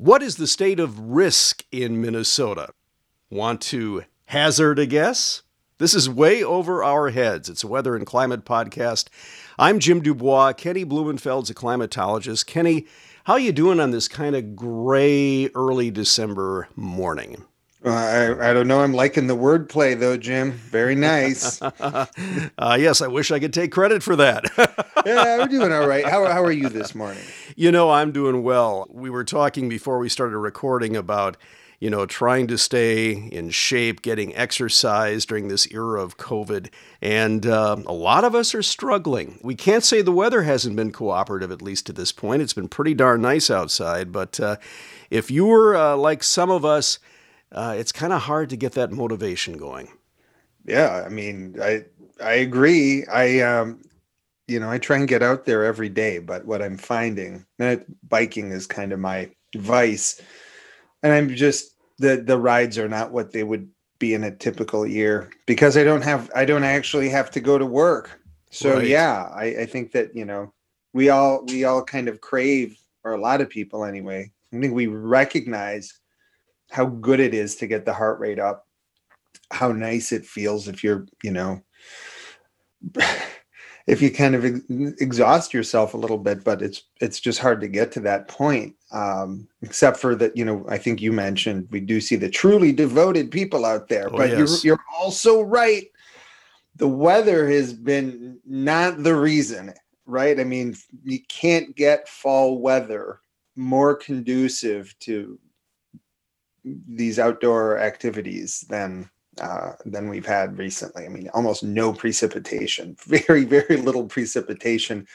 What is the state of risk in Minnesota? Want to hazard a guess? This is way over our heads. It's a weather and climate podcast. I'm Jim du Bois. Kenny Blumenfeld's a climatologist. Kenny, how you doing on this kind of gray early December morning? I, I don't know. I'm liking the wordplay though, Jim. Very nice. uh, yes, I wish I could take credit for that. yeah, we're doing all right. How, how are you this morning? You know, I'm doing well. We were talking before we started recording about, you know, trying to stay in shape, getting exercise during this era of COVID. And uh, a lot of us are struggling. We can't say the weather hasn't been cooperative, at least to this point. It's been pretty darn nice outside. But uh, if you were uh, like some of us, uh, it's kind of hard to get that motivation going. Yeah, I mean, I I agree. I um, you know, I try and get out there every day, but what I'm finding that biking is kind of my vice, and I'm just the the rides are not what they would be in a typical year because I don't have I don't actually have to go to work. So right. yeah, I, I think that you know we all we all kind of crave, or a lot of people anyway. I think we recognize how good it is to get the heart rate up how nice it feels if you're you know if you kind of exhaust yourself a little bit but it's it's just hard to get to that point um except for that you know i think you mentioned we do see the truly devoted people out there oh, but yes. you're you're also right the weather has been not the reason right i mean you can't get fall weather more conducive to these outdoor activities than uh, than we've had recently. I mean, almost no precipitation, very very little precipitation,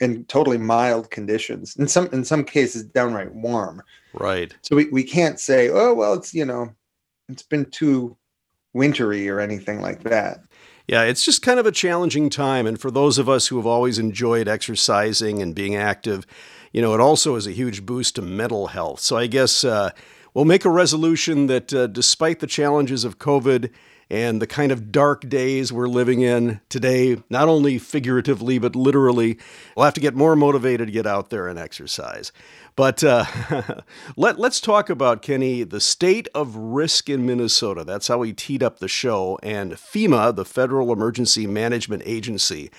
and totally mild conditions. In some in some cases, downright warm. Right. So we, we can't say, oh well, it's you know, it's been too wintry or anything like that. Yeah, it's just kind of a challenging time. And for those of us who have always enjoyed exercising and being active, you know, it also is a huge boost to mental health. So I guess uh, we'll make a resolution that uh, despite the challenges of COVID and the kind of dark days we're living in today, not only figuratively, but literally, we'll have to get more motivated to get out there and exercise. But uh, let, let's talk about, Kenny, the state of risk in Minnesota. That's how we teed up the show. And FEMA, the Federal Emergency Management Agency,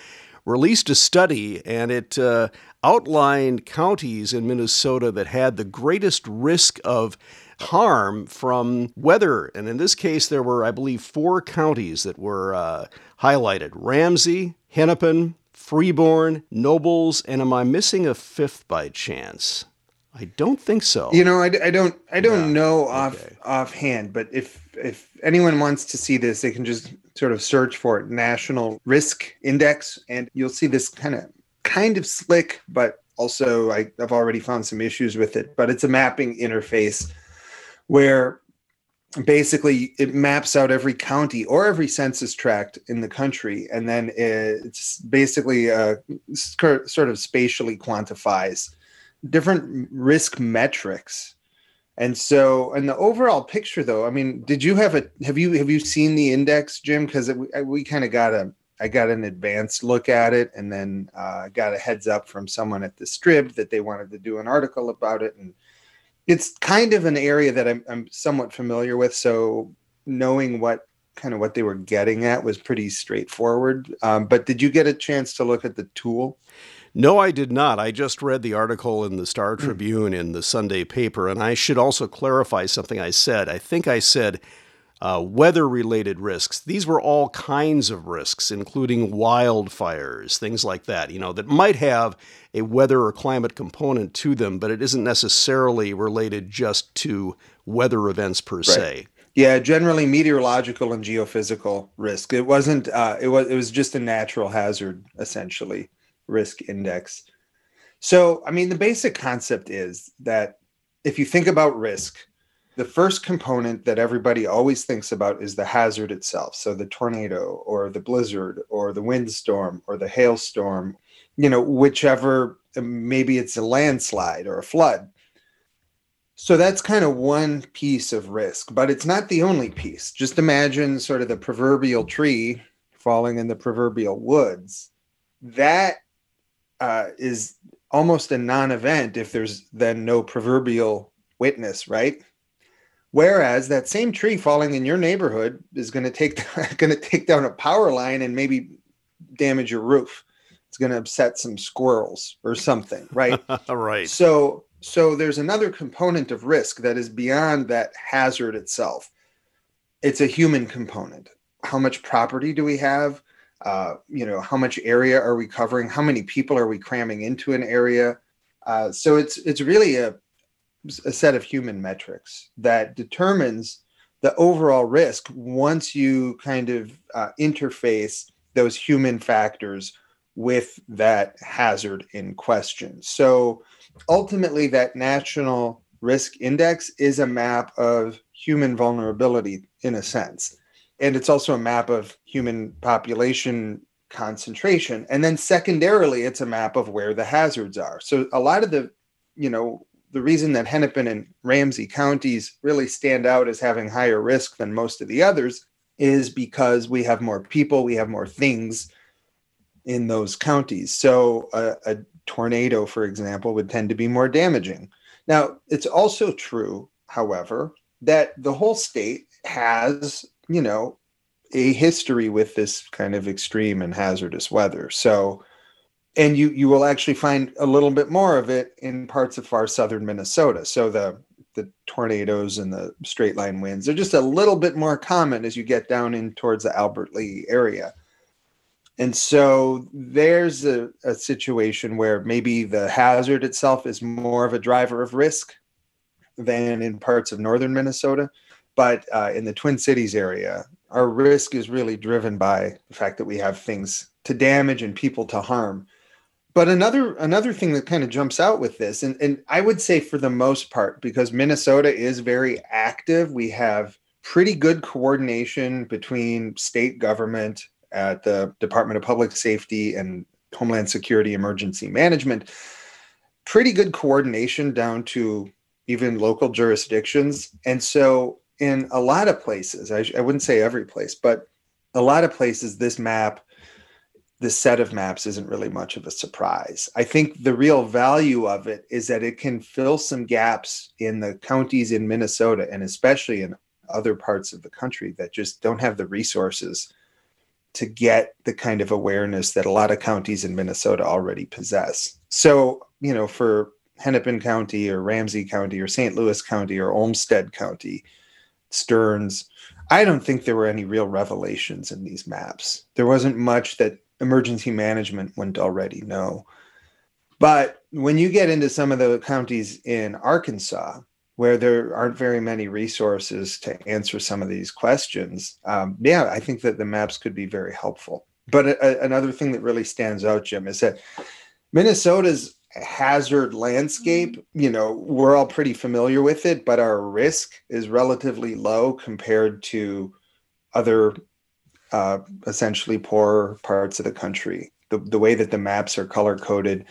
released a study and it uh, outlined counties in Minnesota that had the greatest risk of harm from weather. And in this case, there were, I believe, four counties that were uh, highlighted Ramsey, Hennepin, Freeborn, Nobles, and am I missing a fifth by chance? I don't think so. You know, I, I don't I don't yeah. know off okay. offhand, but if if anyone wants to see this, they can just sort of search for it, National Risk Index, and you'll see this kind of kind of slick, but also I, I've already found some issues with it. But it's a mapping interface where basically it maps out every county or every census tract in the country and then it's basically uh, sort of spatially quantifies different risk metrics. And so in the overall picture though i mean did you have a have you have you seen the index jim? Because we, we kind of got a i got an advanced look at it and then uh, got a heads up from someone at the strib that they wanted to do an article about it and it's kind of an area that I'm, I'm somewhat familiar with. So knowing what kind of what they were getting at was pretty straightforward. Um, but did you get a chance to look at the tool? No, I did not. I just read the article in the Star hmm. Tribune in the Sunday paper, and I should also clarify something I said. I think I said uh, weather related risks. These were all kinds of risks, including wildfires, things like that, you know, that might have a weather or climate component to them, but it isn't necessarily related just to weather events per right. se. Yeah, generally meteorological and geophysical risk. It wasn't. Uh, it was. It was just a natural hazard, essentially, risk index. So, I mean, the basic concept is that if you think about risk, the first component that everybody always thinks about is the hazard itself. So the tornado or the blizzard or the windstorm or the hailstorm, you know, whichever, maybe it's a landslide or a flood. So that's kind of one piece of risk, but it's not the only piece. Just imagine sort of the proverbial tree falling in the proverbial woods. That uh, is almost a non event if there's then no proverbial witness, right? Whereas that same tree falling in your neighborhood is going to take going to take down a power line and maybe damage your roof. It's going to upset some squirrels or something, right? right. So so there's another component of risk that is beyond that hazard itself. It's a human component. How much property do we have? Uh, you know, how much area are we covering? How many people are we cramming into an area? Uh, so it's it's really a a set of human metrics that determines the overall risk once you kind of uh, interface those human factors with that hazard in question. So ultimately, that national risk index is a map of human vulnerability in a sense. And it's also a map of human population concentration. And then secondarily, it's a map of where the hazards are. So a lot of the, you know, the reason that Hennepin and Ramsey counties really stand out as having higher risk than most of the others is because we have more people, we have more things in those counties. So a, a tornado, for example, would tend to be more damaging. Now, it's also true, however, that the whole state has, you know, a history with this kind of extreme and hazardous weather. So and you you will actually find a little bit more of it in parts of far southern Minnesota. So the the tornadoes and the straight line winds are just a little bit more common as you get down in towards the Albert Lea area. And so there's a, a situation where maybe the hazard itself is more of a driver of risk than in parts of northern Minnesota. But uh, in the Twin Cities area, our risk is really driven by the fact that we have things to damage and people to harm but another another thing that kind of jumps out with this and, and i would say for the most part because minnesota is very active we have pretty good coordination between state government at the department of public safety and homeland security emergency management. Pretty good coordination down to even local jurisdictions. And so in a lot of places I, I wouldn't say every place but a lot of places this map this set of maps isn't really much of a surprise. I think the real value of it is that it can fill some gaps in the counties in Minnesota and especially in other parts of the country that just don't have the resources to get the kind of awareness that a lot of counties in Minnesota already possess. So, you know, for Hennepin County or Ramsey County or St. Louis County or Olmsted County, Stearns, I don't think there were any real revelations in these maps. There wasn't much that emergency management wouldn't already know. But when you get into some of the counties in Arkansas, where there aren't very many resources to answer some of these questions, um, yeah, I think that the maps could be very helpful. But a, another thing that really stands out, Jim, is that Minnesota's hazard landscape, you know, we're all pretty familiar with it, but our risk is relatively low compared to other uh, essentially poor parts of the country. The, the way that the maps are color coded,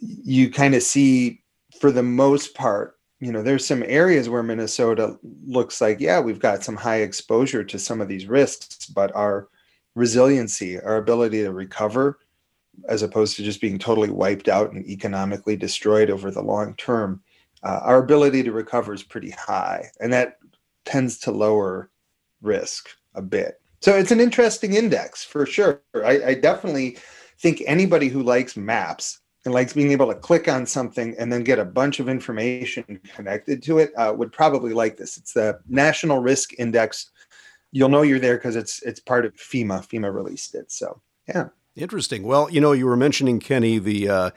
you kind of see, for the most part, you know, there's some areas where Minnesota looks like, yeah, we've got some high exposure to some of these risks, but our resiliency, our ability to recover, as opposed to just being totally wiped out and economically destroyed over the long term, uh, our ability to recover is pretty high. And that tends to lower risk a bit. So it's an interesting index for sure. I, I definitely think anybody who likes maps and likes being able to click on something and then get a bunch of information connected to it uh, would probably like this. It's the National Risk Index. You'll know you're there because it's it's part of FEMA. FEMA released it. So yeah. Interesting. Well, you know, you were mentioning Kenny the uh,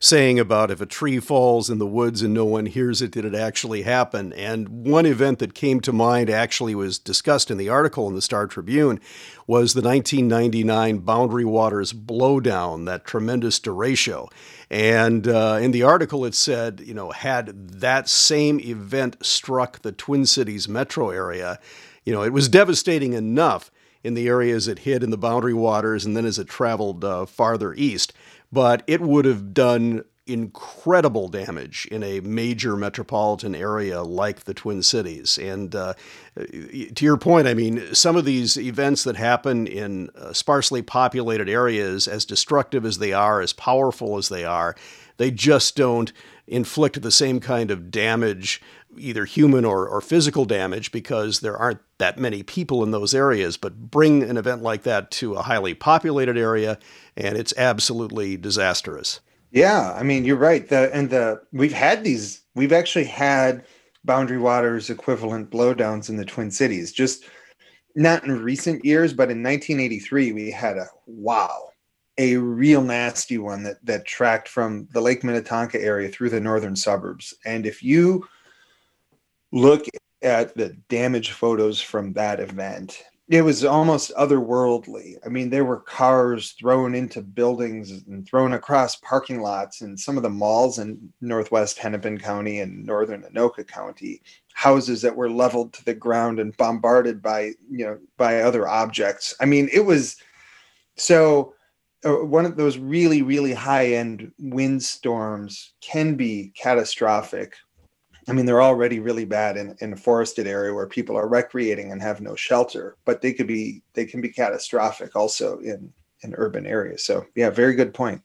saying about if a tree falls in the woods and no one hears it, did it actually happen? And one event that came to mind actually was discussed in the article in the Star Tribune was the 1999 Boundary Waters blowdown, that tremendous derecho. And uh, in the article, it said, you know, had that same event struck the Twin Cities metro area, you know, it was devastating enough in the areas it hit in the boundary waters and then as it traveled uh, farther east. But it would have done incredible damage in a major metropolitan area like the Twin Cities. And uh, to your point, I mean, some of these events that happen in uh, sparsely populated areas, as destructive as they are, as powerful as they are, they just don't inflict the same kind of damage, either human or, or physical damage, because there aren't that many people in those areas. But bring an event like that to a highly populated area, and it's absolutely disastrous. Yeah, I mean you're right. The and the we've had these. We've actually had boundary waters equivalent blowdowns in the Twin Cities. Just not in recent years, but in 1983 we had a wow a real nasty one that that tracked from the Lake Minnetonka area through the northern suburbs. And if you look at the damage photos from that event, it was almost otherworldly. I mean, there were cars thrown into buildings and thrown across parking lots in some of the malls in northwest Hennepin County and northern Anoka County. Houses that were leveled to the ground and bombarded by you know by other objects. I mean, it was so Uh, one of those really really high end windstorms can be catastrophic. I mean they're already really bad in, in a forested area where people are recreating and have no shelter but they could be they can be catastrophic also in in urban areas. So yeah very good point.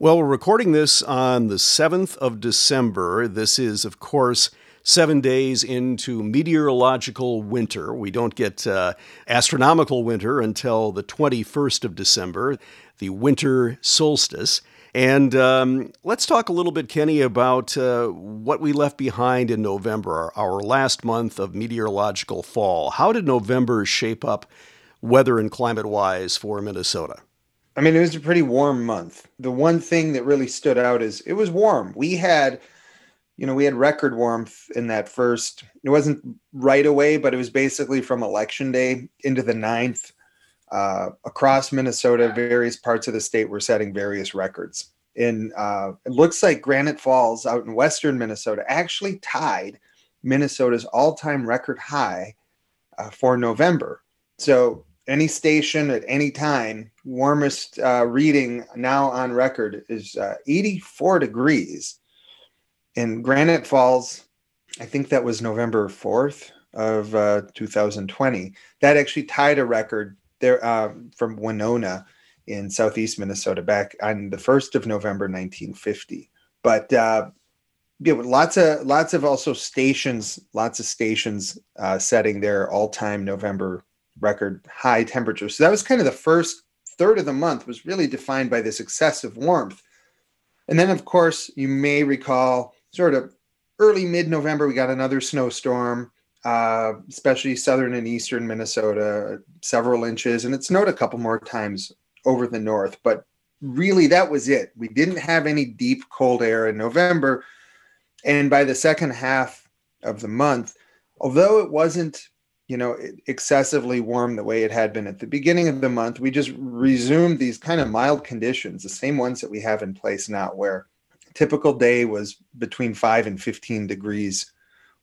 Well we're recording this on the 7th of december. This is of course seven days into meteorological winter. We don't get uh, astronomical winter until the 21st of December, the winter solstice. And um, let's talk a little bit, Kenny, about uh, what we left behind in November, our last month of meteorological fall. How did November shape up weather and climate wise for Minnesota? I mean, it was a pretty warm month. The one thing that really stood out is it was warm. We had you know, we had record warmth in that first. It wasn't right away, but it was basically from election day into the ninth. Uh, across Minnesota, various parts of the state were setting various records. In uh, it looks like Granite Falls out in western Minnesota actually tied Minnesota's all-time record high uh, for November. So any station at any time, warmest uh, reading now on record is uh, 84 degrees in Granite Falls, I think that was November 4th of uh, 2020. That actually tied a record there uh, from Winona in southeast Minnesota back on the 1st of November 1950. But uh, yeah, lots of lots of also stations, lots of stations uh, setting their all-time November record high temperatures. So that was kind of the first third of the month was really defined by this excessive warmth. And then, of course, you may recall sort of early mid November, we got another snowstorm, uh, especially southern and eastern Minnesota, several inches, and it snowed a couple more times over the north. But really, that was it. We didn't have any deep cold air in November. And by the second half of the month, although it wasn't you know excessively warm the way it had been at the beginning of the month we just resumed these kind of mild conditions the same ones that we have in place now where typical day was between 5 and 15 degrees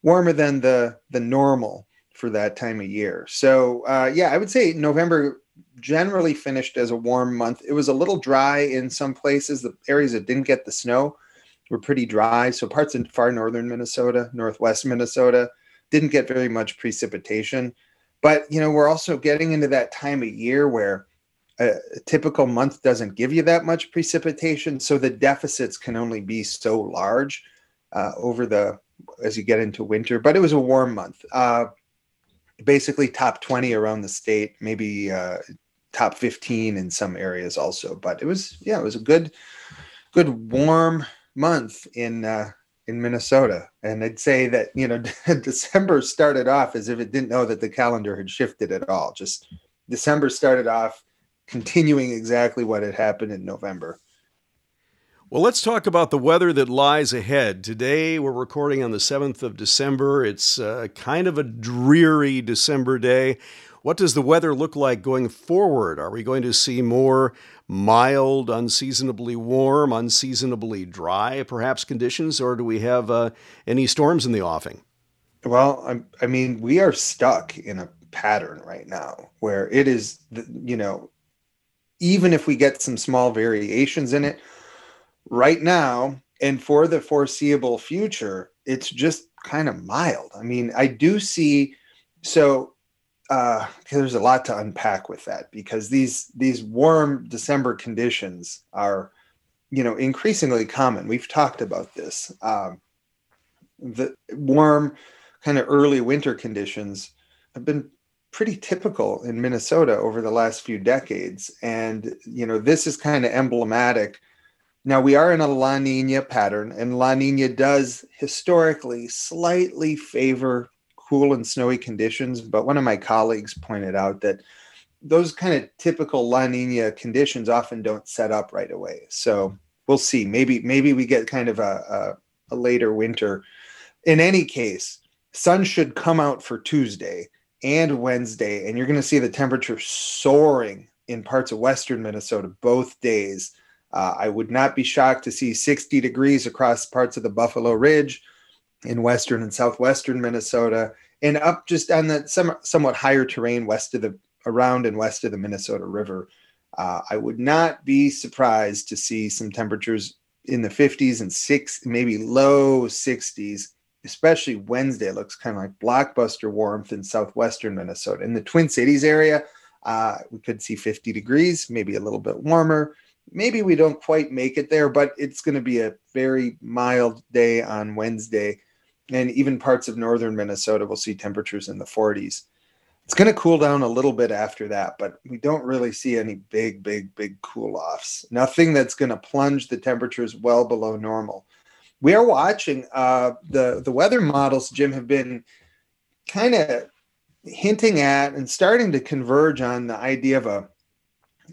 warmer than the the normal for that time of year. So uh, yeah i would say november generally finished as a warm month. It was a little dry in some places. The areas that didn't get the snow were pretty dry. So parts in far northern minnesota northwest minnesota didn't get very much precipitation. But you know we're also getting into that time of year where a, typical month doesn't give you that much precipitation, so the deficits can only be so large uh, over the as you get into winter. But it was a warm month. Uh, basically, top twenty around the state, maybe uh, top fifteen in some areas also. But it was yeah, it was a good, good warm month in uh, in Minnesota. And I'd say that, you know, December started off as if it didn't know that the calendar had shifted at all. Just December started off continuing exactly what had happened in November. Well, let's talk about the weather that lies ahead. Today, we're recording on the 7th of December. It's uh, kind of a dreary December day. What does the weather look like going forward? Are we going to see more mild, unseasonably warm, unseasonably dry, perhaps conditions, or do we have uh, any storms in the offing? Well, I, I mean, we are stuck in a pattern right now where it is, you know, even if we get some small variations in it right now and for the foreseeable future it's just kind of mild i mean i do see so uh there's a lot to unpack with that because these these warm december conditions are you know, increasingly common. We've talked about this. Um, the warm, kind of early winter conditions have been pretty typical in Minnesota over the last few decades. And, you know, this is kind of emblematic. Now, we are in a La Nina pattern, and La Nina does historically slightly favor cool and snowy conditions. But one of my colleagues pointed out that those kind of typical La Nina conditions often don't set up right away. So we'll see. Maybe maybe we get kind of a, a, a later winter. In any case, sun should come out for Tuesday and Wednesday, and you're going to see the temperature soaring in parts of western Minnesota both days. Uh, I would not be shocked to see 60 degrees across parts of the Buffalo Ridge in western and southwestern Minnesota, and up just on the some, somewhat higher terrain west of the around and west of the Minnesota River. Uh, I would not be surprised to see some temperatures in the 50s and six, maybe low 60s especially Wednesday, looks kind of like blockbuster warmth in southwestern Minnesota. In the Twin Cities area, uh, we could see 50 degrees, maybe a little bit warmer. Maybe we don't quite make it there, but it's going to be a very mild day on Wednesday. And even parts of northern Minnesota will see temperatures in the 40s. It's going to cool down a little bit after that, but we don't really see any big, big, big cool offs. Nothing that's going to plunge the temperatures well below normal we are watching uh, the the weather models. Jim have been kind of hinting at and starting to converge on the idea of a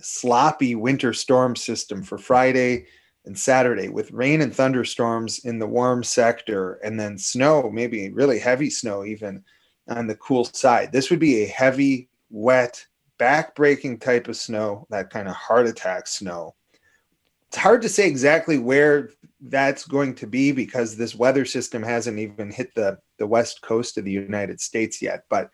sloppy winter storm system for Friday and Saturday with rain and thunderstorms in the warm sector and then snow, maybe really heavy snow even on the cool side. This would be a heavy, wet, back-breaking type of snow, that kind of heart attack snow it's hard to say exactly where that's going to be because this weather system hasn't even hit the, the west coast of the United States yet. But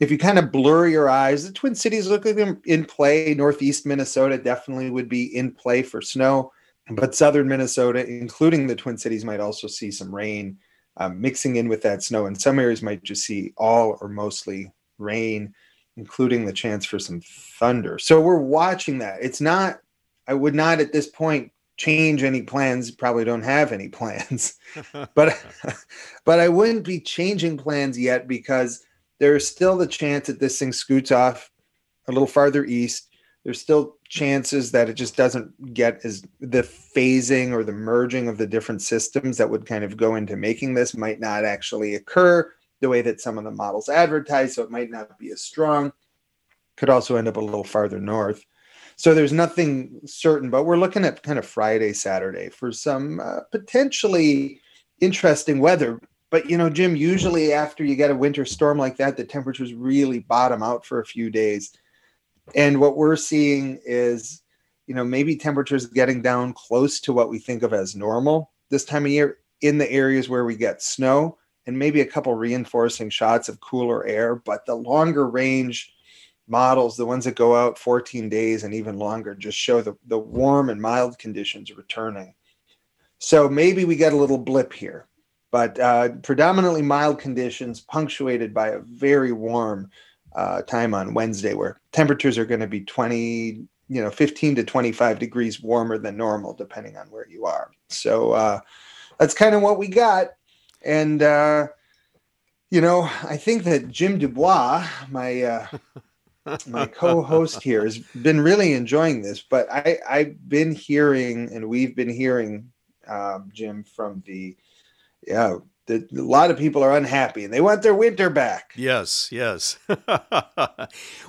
if you kind of blur your eyes, the Twin Cities look like them in play. Northeast Minnesota definitely would be in play for snow, but southern Minnesota, including the Twin Cities, might also see some rain um, mixing in with that snow. And some areas might just see all or mostly rain, including the chance for some thunder. So we're watching that. It's not I would not at this point change any plans. Probably don't have any plans, but but I wouldn't be changing plans yet because there's still the chance that this thing scoots off a little farther east. There's still chances that it just doesn't get as the phasing or the merging of the different systems that would kind of go into making this might not actually occur the way that some of the models advertise. So it might not be as strong. Could also end up a little farther north. So there's nothing certain, but we're looking at kind of Friday, Saturday for some uh, potentially interesting weather. But you know, Jim, usually after you get a winter storm like that, the temperatures really bottom out for a few days. And what we're seeing is, you know, maybe temperatures getting down close to what we think of as normal this time of year in the areas where we get snow and maybe a couple reinforcing shots of cooler air. But the longer range models, the ones that go out 14 days and even longer, just show the, the warm and mild conditions returning. So maybe we get a little blip here, but uh, predominantly mild conditions punctuated by a very warm uh, time on Wednesday where temperatures are going to be 20, you know, 15 to 25 degrees warmer than normal, depending on where you are. So uh, that's kind of what we got. And, uh, you know, I think that Jim du Bois, my uh, my co-host here has been really enjoying this but i i've been hearing and we've been hearing um, jim from the yeah the, a lot of people are unhappy and they want their winter back. Yes yes.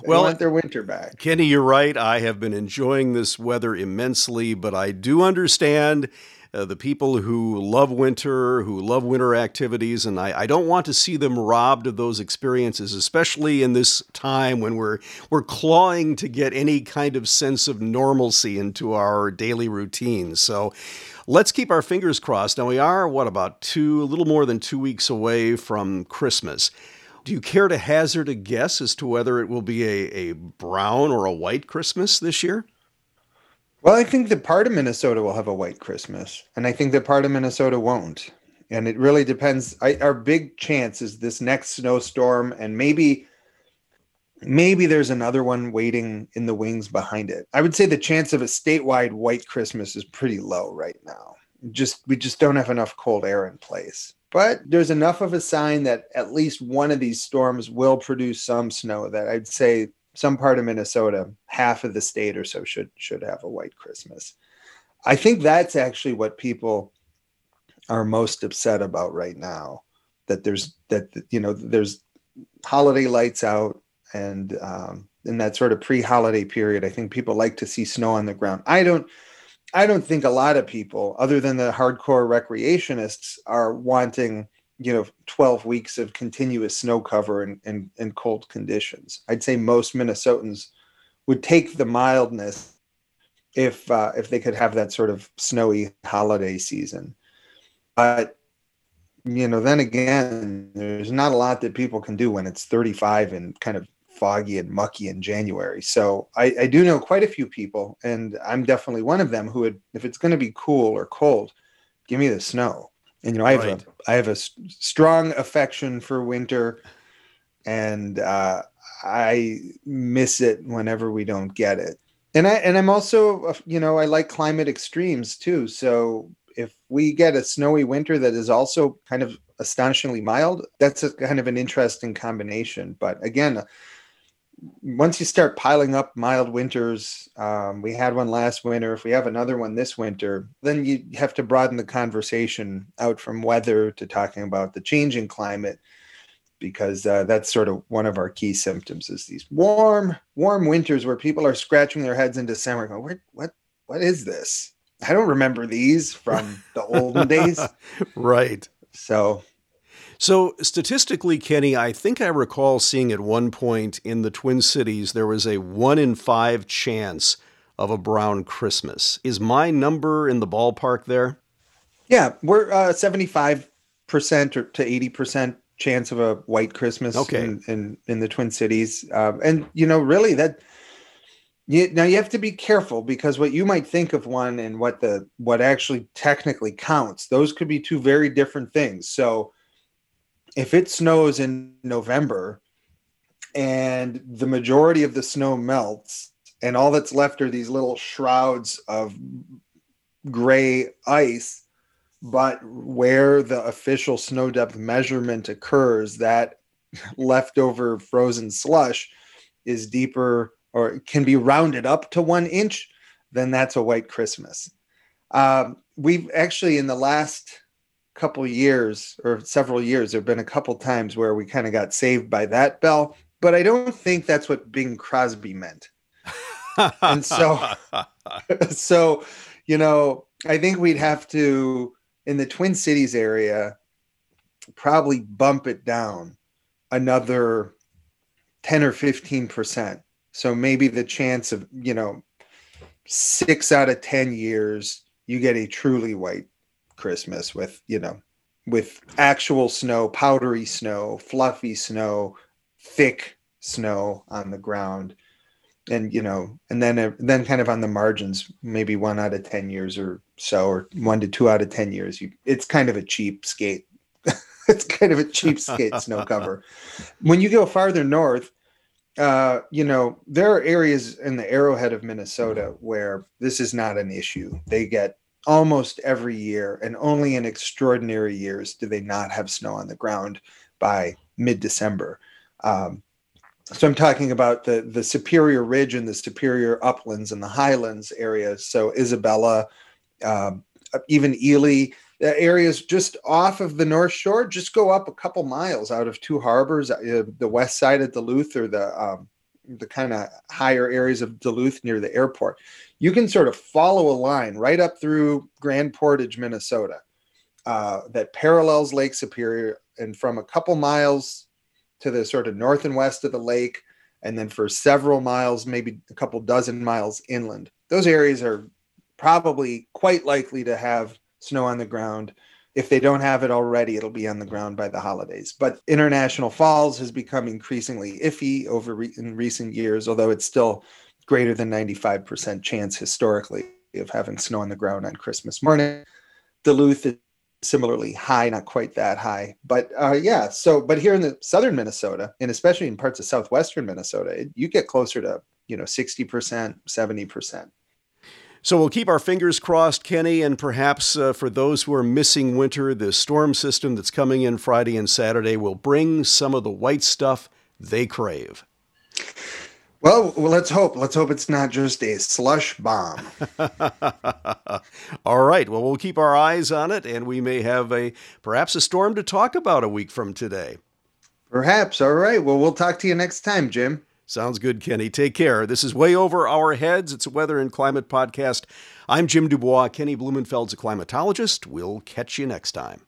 Well want their winter back. Kenny you're right. I have been enjoying this weather immensely but i do understand uh, the people who love winter, who love winter activities, and I, I, don't want to see them robbed of those experiences, especially in this time when we're we're clawing to get any kind of sense of normalcy into our daily routines. So. Let's keep our fingers crossed. Now, we are, what, about two, a little more than two weeks away from Christmas. Do you care to hazard a guess as to whether it will be a, a brown or a white Christmas this year? Well, I think that part of Minnesota will have a white Christmas, and I think that part of Minnesota won't. And it really depends. I, our big chance is this next snowstorm, and maybe maybe there's another one waiting in the wings behind it. I would say the chance of a statewide white Christmas is pretty low right now. Just we just don't have enough cold air in place. But there's enough of a sign that at least one of these storms will produce some snow that I'd say some part of Minnesota, half of the state or so should should have a white Christmas. I think that's actually what people are most upset about right now that there's that you know there's holiday lights out and um, in that sort of pre-holiday period i think people like to see snow on the ground i don't i don't think a lot of people other than the hardcore recreationists are wanting you know 12 weeks of continuous snow cover and in, in cold conditions i'd say most minnesotans would take the mildness if uh, if they could have that sort of snowy holiday season but you know then again there's not a lot that people can do when it's 35 and kind of foggy and mucky in January. So I, I, do know quite a few people, and I'm definitely one of them who would, if it's going to be cool or cold, give me the snow. And you know, I have right. a I have a strong affection for winter, and uh, I miss it whenever we don't get it. And I and I'm also you know I like climate extremes too. So if we get a snowy winter that is also kind of astonishingly mild, that's a kind of an interesting combination. But again, once you start piling up mild winters, um, we had one last winter. If we have another one this winter, then you have to broaden the conversation out from weather to talking about the changing climate, because uh, that's sort of one of our key symptoms is these warm, warm winters where people are scratching their heads in December, going, "What, what, what is this? I don't remember these from the olden days." Right. So so, statistically, Kenny, I think I recall seeing at one point in the Twin Cities there was a one in five chance of a brown Christmas. Is my number in the ballpark there? Yeah, we're uh, 75% or to 80% chance of a white Christmas okay. in, in, in the Twin Cities. Um, and, you know, really that. You, now you have to be careful because what you might think of one and what the what actually technically counts those could be two very different things so if it snows in November and the majority of the snow melts and all that's left are these little shrouds of gray ice but where the official snow depth measurement occurs that leftover frozen slush is deeper or can be rounded up to one inch then that's a white christmas. Um, we've actually in the last couple years or several years, there have been a couple times where we kind of got saved by that bell, but I don't think that's what Bing Crosby meant. and so, so, you know, I think we'd have to, in the Twin Cities area, probably bump it down another 10 or 15%. So maybe the chance of, you know, six out of 10 years, you get a truly white Christmas with, you know, with actual snow, powdery snow, fluffy snow, thick snow on the ground. And you know, and then uh, then kind of on the margins, maybe one out of ten years or so, or one to two out of ten years. You, it's kind of a cheap skate. it's kind of a cheap skate snow cover. When you go farther north, uh, you know, there are areas in the arrowhead of Minnesota where this is not an issue. They get almost every year, and only in extraordinary years do they not have snow on the ground by mid December. Um, so I'm talking about the the Superior Ridge and the Superior Uplands and the Highlands areas. So Isabella, um, even Ely, the areas just off of the North Shore, just go up a couple miles out of two harbors, uh, the west side of Duluth or the um, the kind of higher areas of Duluth near the airport you can sort of follow a line right up through Grand Portage, Minnesota, uh, that parallels Lake Superior, and from a couple miles to the sort of north and west of the lake, and then for several miles, maybe a couple dozen miles inland. Those areas are probably quite likely to have snow on the ground. If they don't have it already, it'll be on the ground by the holidays. But International Falls has become increasingly iffy over re- in recent years, although it's still greater than 95% chance historically of having snow on the ground on Christmas morning. Duluth is similarly high, not quite that high. But uh, yeah, so but here in the southern Minnesota, and especially in parts of southwestern Minnesota, it, you get closer to you know 60%, 70%. So we'll keep our fingers crossed, Kenny, and perhaps uh, for those who are missing winter, the storm system that's coming in Friday and Saturday will bring some of the white stuff they crave. Well, well, let's hope. Let's hope it's not just a slush bomb. All right. Well, we'll keep our eyes on it, and we may have a perhaps a storm to talk about a week from today. Perhaps. All right. Well, we'll talk to you next time, Jim. Sounds good, Kenny. Take care. This is Way Over Our Heads. It's a weather and climate podcast. I'm Jim du Bois. Kenny Blumenfeld's a climatologist. We'll catch you next time.